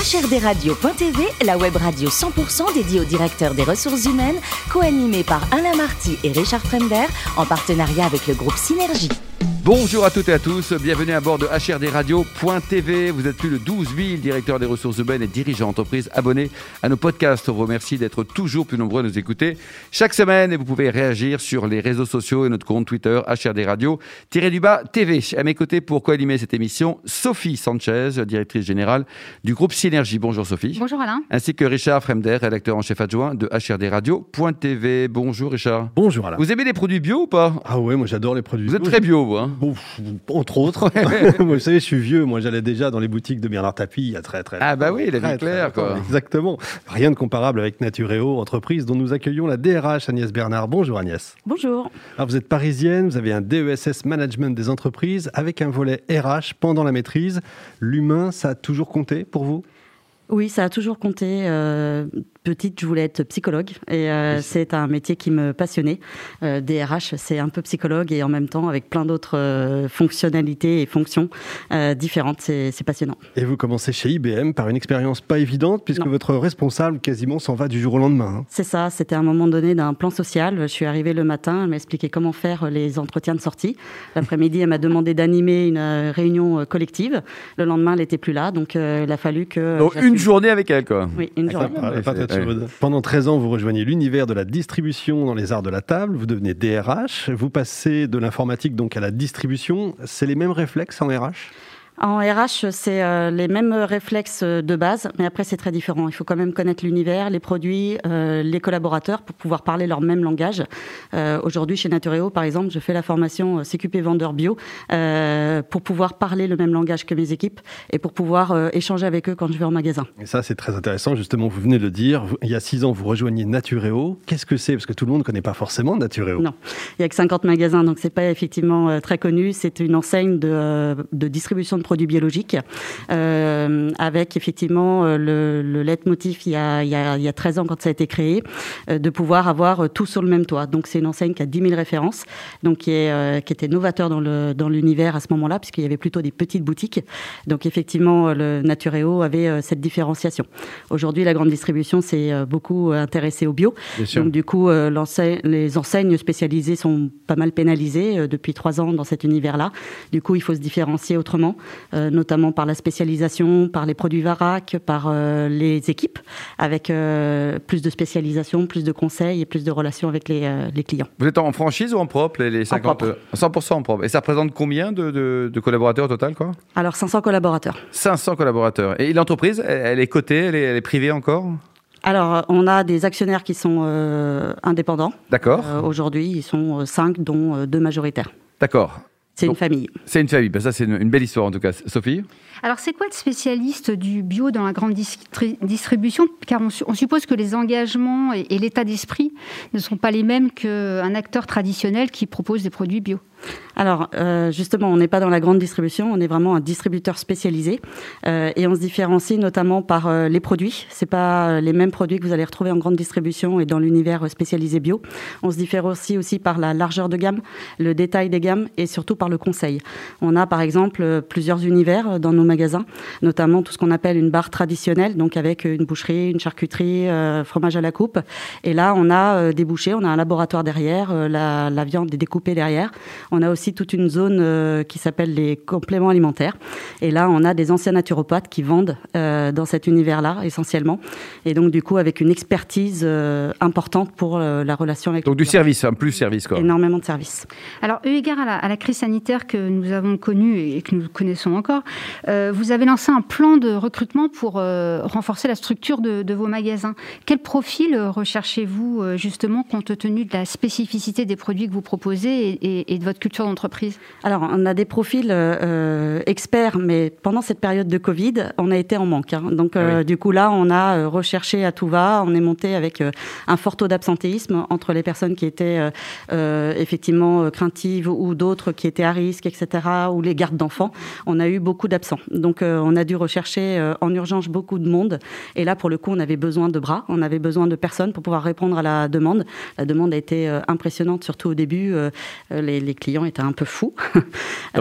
HRDRadio.tv, la web radio 100% dédiée aux directeurs des ressources humaines, co-animée par Alain Marty et Richard Fremder, en partenariat avec le groupe Synergie. Bonjour à toutes et à tous, bienvenue à bord de HRDRadio.tv. Vous êtes plus de 12 000 directeurs des ressources humaines et dirigeants d'entreprise abonnés à nos podcasts. On vous remercie d'être toujours plus nombreux à nous écouter chaque semaine et vous pouvez réagir sur les réseaux sociaux et notre compte Twitter HRDRadio-du-bas TV. À mes côtés pour co-animer cette émission, Sophie Sanchez, directrice générale du groupe Synergie. Bonjour Sophie. Bonjour Alain. Ainsi que Richard Fremder, rédacteur en chef adjoint de HRDRadio.tv. Bonjour Richard. Bonjour Alain. Vous aimez les produits bio ou pas? Ah ouais, moi j'adore les produits Vous êtes très bio, vous, hein Bon, entre autres. Moi, vous savez, je suis vieux. Moi, j'allais déjà dans les boutiques de Bernard Tapie il y a très très Ah bah oui, la vie claire, quoi. longtemps. Exactement. Rien de comparable avec Natureo, entreprise dont nous accueillons la DRH Agnès Bernard. Bonjour Agnès. Bonjour. Alors, vous êtes parisienne, vous avez un DESS Management des entreprises avec un volet RH pendant la maîtrise. L'humain, ça a toujours compté pour vous? Oui, ça a toujours compté. Euh, petite, je voulais être psychologue et euh, Oui. c'est un métier qui me passionnait. Euh, DRH, c'est un peu psychologue et en même temps avec plein d'autres euh, fonctionnalités et fonctions euh, différentes. C'est passionnant. Et vous commencez chez IBM par une expérience pas évidente puisque Non. votre responsable quasiment s'en va du jour au lendemain. hein. C'est ça, c'était à un moment donné d'un plan social. Je suis arrivée le matin, elle m'a expliqué comment faire les entretiens de sortie. L'après-midi, elle m'a demandé d'animer une euh, réunion euh, collective. Le lendemain, elle n'était plus là, donc euh, il a fallu que... Donc une journée avec elle, quoi. Oui, une journée. Pendant 13 ans, vous rejoignez l'univers de la distribution dans les arts de la table, vous devenez DRH, vous passez de l'informatique donc à la distribution. C'est les mêmes réflexes en RH En RH, c'est euh, les mêmes réflexes de base, mais après c'est très différent. Il faut quand même connaître l'univers, les produits, euh, les collaborateurs pour pouvoir parler leur même langage. Euh, Aujourd'hui, chez Natureo, par exemple, je fais la formation CQP vendeur bio pour pouvoir parler le même langage que mes équipes et pour pouvoir échanger avec eux quand je vais en magasin. Et ça, c'est très intéressant. Justement, vous venez de le dire. Vous- Il y a 6 ans, vous rejoignez Natureo. Qu'est-ce que c'est? Parce que tout le monde ne connaît pas forcément Natureo. Non. Il y a que 50 magasins, donc c'est pas effectivement très connu. C'est une enseigne de, de distribution de produits biologiques, euh, avec effectivement euh, le, le leitmotiv il y, a, il, y a, il y a 13 ans quand ça a été créé, euh, de pouvoir avoir tout sur le même toit. Donc c'est une enseigne qui a 10 000 références, donc qui, est, qui était novateur dans le dans l'univers à ce moment-là, puisqu'il y avait plutôt des petites boutiques. Donc effectivement, le Natureo avait cette différenciation. Aujourd'hui, la grande distribution s'est beaucoup intéressée au bio. Donc du coup, l'enseigne- les enseignes spécialisées sont pas mal pénalisées depuis trois ans dans cet univers-là. Du coup, il faut se différencier autrement, notamment par la spécialisation, par les produits Varac, par euh, les équipes, avec euh, plus de spécialisation, plus de conseils et plus de relations avec les, euh, les clients. Vous êtes en franchise ou en propre, les, les 50 propre. euh, 100% en propre. Et ça représente combien de, de- de collaborateurs au total, quoi? Alors 500 collaborateurs. 500 collaborateurs. Et l'entreprise, elle, elle est cotée, elle est, elle est privée encore? Alors euh, on a des actionnaires qui sont euh, indépendants. D'accord, Euh, Aujourd'hui, ils sont euh, cinq, dont euh, deux majoritaires. d'accord. C'est une famille. C'est une famille. Ben, ça, c'est une, une belle histoire en tout cas. Sophie Alors, c'est quoi le spécialiste du bio dans la grande distri- distribution? Car on, su- on suppose que les engagements et, et l'état d'esprit ne sont pas les mêmes qu'un acteur traditionnel qui propose des produits bio. Alors, euh, justement, on n'est pas dans la grande distribution, on est vraiment un distributeur spécialisé euh, et on se différencie notamment par euh, les produits. C'est pas les mêmes produits que vous allez retrouver en grande distribution et dans l'univers spécialisé bio. On se différencie aussi par la largeur de gamme, le détail des gammes et surtout par le conseil. On a par exemple plusieurs univers dans nos magasins, notamment tout ce qu'on appelle une barre traditionnelle, donc avec une boucherie, une charcuterie, fromage à la coupe. Et là, on a des bouchées, on a un laboratoire derrière, la viande est découpée derrière. On a aussi toute une zone euh, qui s'appelle les compléments alimentaires. Et là, on a des anciens naturopathes qui vendent euh, dans cet univers-là, essentiellement. Et donc, du coup, avec une expertise euh, importante pour euh, la relation avec Donc le du service, un plus service, quoi. Énormément de services. Alors, eu égard à la, à la crise sanitaire que nous avons connue et que nous connaissons encore, euh, vous avez lancé un plan de recrutement pour euh, renforcer la structure de, de vos magasins. Quel profil recherchez-vous justement compte tenu de la spécificité des produits que vous proposez et, et- et de votre culture d'entreprise Alors, on a des profils euh, experts, mais pendant cette période de Covid, on a été en manque. hein. Donc, euh, Ah oui. du coup, là, on a euh, recherché à tout va. On est monté avec euh, un fort taux d'absentéisme entre les personnes qui étaient euh, euh, effectivement euh, craintives ou d'autres qui étaient à risque, etc., ou les gardes d'enfants. On a eu beaucoup d'absents. Donc, euh, on a dû rechercher euh, en urgence beaucoup de monde. Et là, pour le coup, on avait besoin de bras, on avait besoin de personnes pour pouvoir répondre à la demande. La demande a été euh, impressionnante, surtout au début. euh, euh, les, les clients étaient un peu fous. Donc,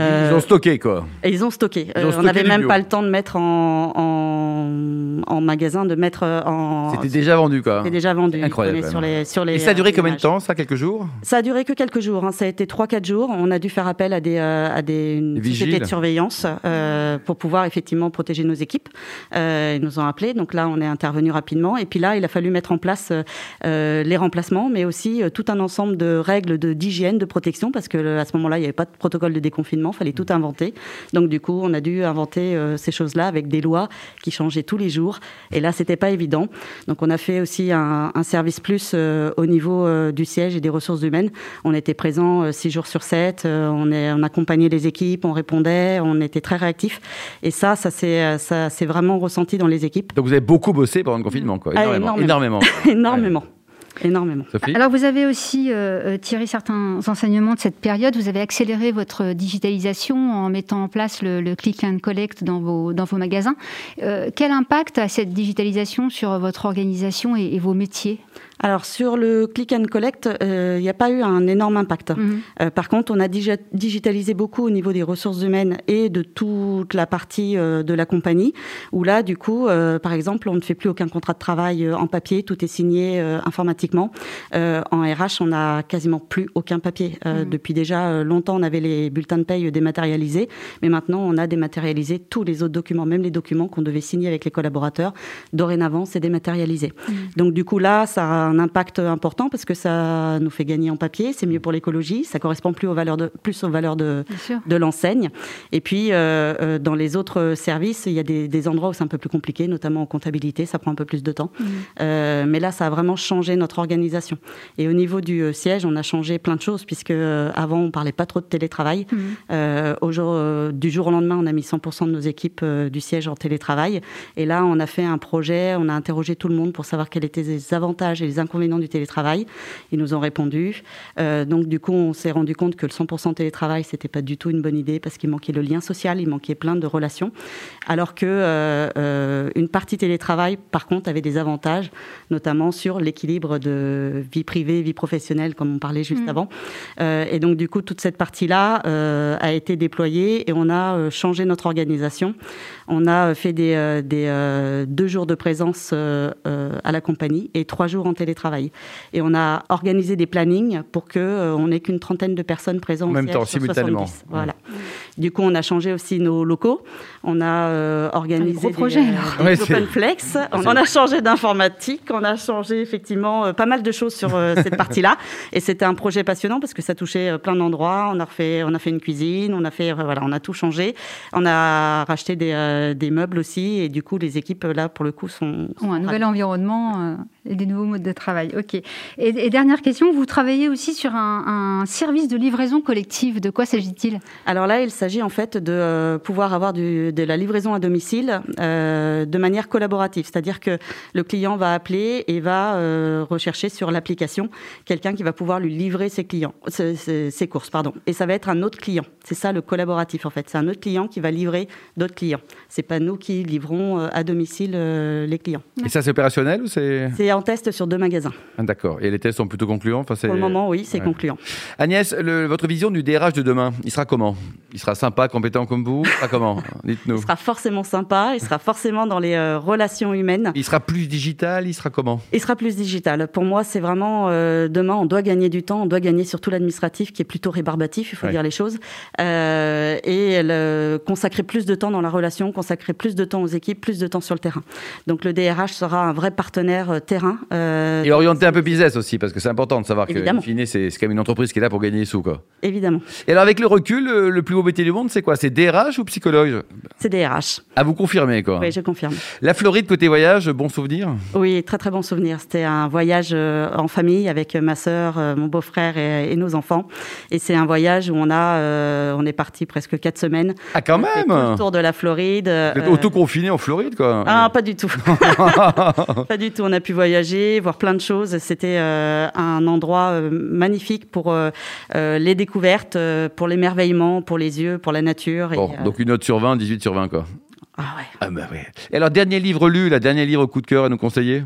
Euh, Ils ont stocké, quoi. et ils ont stocké. Ils ont Euh, stocké on n'avait même bio. pas le temps de mettre en, en en magasin, de mettre en. C'était déjà vendu, quoi. C'était déjà vendu. Incroyable. Sur les, sur les, Et ça a duré combien de temps, ça Quelques jours? Ça a duré que quelques jours. hein. Ça a été 3-4 jours. On a dû faire appel à des, euh, à des sociétés de surveillance euh, pour pouvoir effectivement protéger nos équipes. Euh, ils nous ont appelés. Donc là, on est intervenu rapidement. Et puis là, il a fallu mettre en place euh, euh, les remplacements, mais aussi euh, tout un ensemble de règles d'hygiène, de protection, parce que euh, à ce moment-là, il n'y avait pas de protocole de déconfinement. Il fallait tout inventer. Donc du coup, on a dû inventer euh, ces choses-là avec des lois qui changeaient tous les jours. Et là, c'était pas évident. Donc on a fait aussi un, un service plus euh, au niveau euh, du siège et des ressources humaines. On était présent euh, six jours sur sept. euh, on, est, on accompagnait les équipes, on répondait, on était très réactifs. Et ça, ça s'est euh, ça s'est vraiment ressenti dans les équipes. Donc vous avez beaucoup bossé pendant le confinement, quoi. Ah, Énormément. énormément. énormément. énormément, énormément. Sophie Alors, vous avez aussi euh, euh, tiré certains enseignements de cette période. Vous avez accéléré votre digitalisation en mettant en place le, le click and collect dans vos, dans vos magasins. Euh, quel impact a cette digitalisation sur votre organisation et, et vos métiers? Alors sur le click and collect, euh, il n'y a pas eu un énorme impact. Mhm. Euh, par contre, on a digi- digitalisé beaucoup au niveau des ressources humaines et de toute la partie euh, de la compagnie, où là, du coup, euh, par exemple, on ne fait plus aucun contrat de travail euh, en papier, tout est signé euh, informatiquement. Euh, en RH, on n'a quasiment plus aucun papier. Euh, Mhm. Depuis déjà euh, longtemps, on avait les bulletins de paye dématérialisés, mais maintenant, on a dématérialisé tous les autres documents, même les documents qu'on devait signer avec les collaborateurs. Dorénavant, c'est dématérialisé. Donc du coup là, ça a un impact important parce que ça nous fait gagner en papier, c'est mieux pour l'écologie, ça correspond plus aux valeurs de, plus aux valeurs de, de l'enseigne. Et puis euh, euh, dans les autres services, il y a des, des endroits où c'est un peu plus compliqué, notamment en comptabilité, ça prend un peu plus de temps. Euh, mais là, ça a vraiment changé notre organisation. Et au niveau du siège, on a changé plein de choses puisque avant on parlait pas trop de télétravail. Mhm. Euh, au jour, du jour au lendemain, on a mis 100% de nos équipes du siège en télétravail. Et là, on a fait un projet, on a interrogé tout le monde pour savoir quels étaient les avantages et les inconvénients du télétravail. Ils nous ont répondu. Euh, donc, du coup, on s'est rendu compte que le 100% télétravail, c'était pas du tout une bonne idée parce qu'il manquait le lien social, il manquait plein de relations. Alors que euh, euh, une partie télétravail, par contre, avait des avantages, notamment sur l'équilibre de vie privée, vie professionnelle, comme on parlait juste Mhm. avant. Et donc, du coup, toute cette partie-là a été déployée et on a changé notre organisation. On a fait des, des deux jours de présence à la compagnie et trois jours en télétravail. Et on a organisé des plannings pour que euh, on n'ait qu'une trentaine de personnes présentes En même temps, sur simultanément. 70. Voilà. Du coup, on a changé aussi nos locaux. On a euh, organisé gros des, projet, euh, alors. des Ouais, open flex. On a changé d'informatique. On a changé effectivement euh, pas mal de choses sur euh, cette partie-là. Et c'était un projet passionnant parce que ça touchait euh, plein d'endroits. On a refait, on a fait une cuisine. On a fait, euh, voilà, on a tout changé. On a racheté des, euh, des meubles aussi. Et du coup, les équipes là, pour le coup, sont, sont un nouvel environnement euh, et des nouveaux modes de travail. Ok. Et, et dernière question, vous travaillez aussi sur un, un service de livraison collective. De quoi s'agit-il? Alors là, il s'agit en fait de euh, pouvoir avoir du, de la livraison à domicile euh, de manière collaborative. C'est-à-dire que le client va appeler et va euh, rechercher sur l'application quelqu'un qui va pouvoir lui livrer ses clients, ses, ses- ses courses, pardon. Et ça va être un autre client. C'est ça le collaboratif en fait. C'est un autre client qui va livrer d'autres clients. C'est pas nous qui livrons à domicile euh, les clients. Et ça, c'est opérationnel ou c'est. C'est en test sur deux Ah, D'accord. Et les tests sont plutôt concluants enfin, Pour le moment, oui, c'est Ouais. concluant. Agnès, le- votre vision du DRH de demain, il sera comment? Il sera sympa, compétent comme vous? Il sera comment? Dites-nous. Il sera forcément sympa. Il sera forcément dans les euh, relations humaines. Il sera plus digital Il sera comment? Il sera plus digital. Pour moi, c'est vraiment euh, demain, on doit gagner du temps, on doit gagner surtout l'administratif qui est plutôt rébarbatif, il faut Ouais. dire les choses, Euh, et le- consacrer plus de temps dans la relation, consacrer plus de temps aux équipes, plus de temps sur le terrain. Donc le DRH sera un vrai partenaire terrain. Euh, Et orienter un peu business aussi, parce que c'est important de savoir que, Évidemment. in fine, c'est c'est quand même une entreprise qui est là pour gagner des sous. Quoi. Évidemment, Et alors, avec le recul, le, le plus beau métier du monde, c'est quoi? C'est DRH ou psychologue? C'est DRH. À vous confirmer, quoi. Oui, je confirme. La Floride, côté voyage, bon souvenir? Oui, très très bon souvenir. C'était un voyage euh, en famille avec ma sœur, euh, mon beau-frère et, et nos enfants. Et c'est un voyage où on a, euh, on est parti presque quatre semaines. Ah, quand même le tour de la Floride. Vous êtes euh, auto-confiné en Floride, quoi. Ah, pas du tout. pas du tout. On a pu voyager, voir plein de choses. C'était euh, un endroit euh, magnifique pour euh, les découvertes, pour l'émerveillement, pour les yeux, pour la nature. Bon, donc une note sur 20, 18 sur 20, quoi. ah ouais. Ah bah ouais. Et alors, dernier livre lu, la dernier livre coup de cœur à nous conseiller?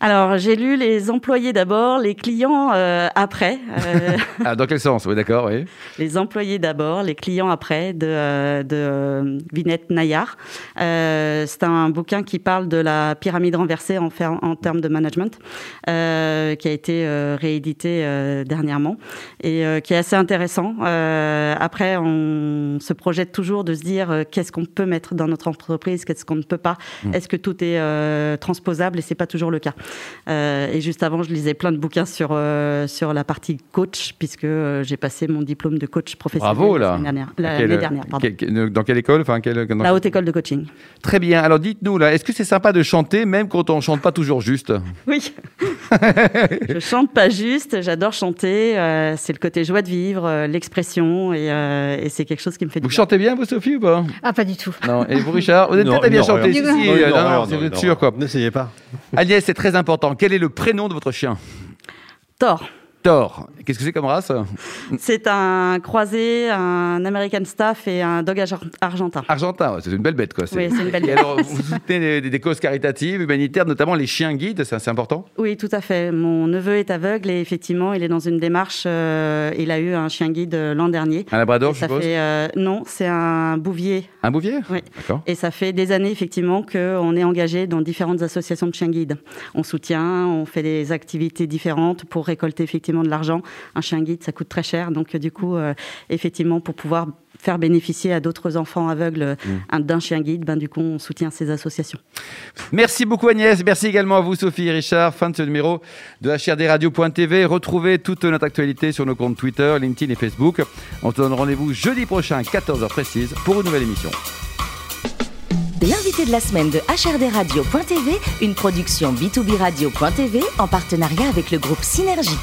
Alors, j'ai lu les employés d'abord, les clients euh, après. Euh, ah, dans quel sens? Oui, d'accord, oui. Les employés d'abord, les clients après, de, euh, de Vinette Nayar. c'est un bouquin qui parle de la pyramide renversée en, en termes de management, qui a été réédité dernièrement et qui est assez intéressant. après, on se projette toujours de se dire qu'est-ce qu'on peut mettre dans notre entreprise, qu'est-ce qu'on ne peut pas? Hmm. Est-ce que tout est transposable? Et c'est pas toujours le cas. Euh, et juste avant, je lisais plein de bouquins sur, euh, sur la partie coach, puisque euh, j'ai passé mon diplôme de coach professionnel Bravo, là. l'année dernière. dans quelle école enfin, quelle, La haute école de coaching. Très bien. Alors dites-nous, là, est-ce que c'est sympa de chanter, même quand on ne chante pas toujours juste Oui. je chante pas juste, j'adore chanter. c'est le côté joie de vivre, l'expression, et, et c'est quelque chose qui me fait Vous chantez bien, vous, Sophie, ou pas? Ah, pas du tout. Non. Et vous, Richard Vous êtes peut-être bien chanter. Si, si, non, vous êtes sûr, quoi. N'essayez pas. Agnès, c'est très important. Quel est le prénom de votre chien? Thor. Qu'est-ce que c'est comme race? C'est un croisé, un American Staff et un dog argentin. Argentin, c'est une belle bête, quoi. Oui, c'est une belle bête. alors, vous soutenez des, causes caritatives, humanitaires, notamment les chiens guides, c'est assez important? Oui, tout à fait. Mon neveu est aveugle et effectivement, il est dans une démarche. Euh, il a eu un chien guide euh, l'an dernier. Un labrador, je suppose? euh, Non, c'est un bouvier. Un bouvier? Oui. D'accord. Et ça fait des années, effectivement, qu'on est engagé dans différentes associations de chiens guides. On soutient, on fait des activités différentes pour récolter effectivement de l'argent. Un chien guide, ça coûte très cher. Donc, du coup, euh, effectivement, pour pouvoir faire bénéficier à d'autres enfants aveugles mmh. d'un chien guide, ben, du coup, on soutient ces associations. Merci beaucoup Agnès, merci également à vous Sophie et Richard. Fin de ce numéro de HRDRadio.tv. Retrouvez toute notre actualité sur nos comptes Twitter, LinkedIn et Facebook. On se donne rendez-vous jeudi prochain, 14h précise, pour une nouvelle émission. L'invité de la semaine de HRDRadio.tv, une production B2B Radio.tv en partenariat avec le groupe Synergie.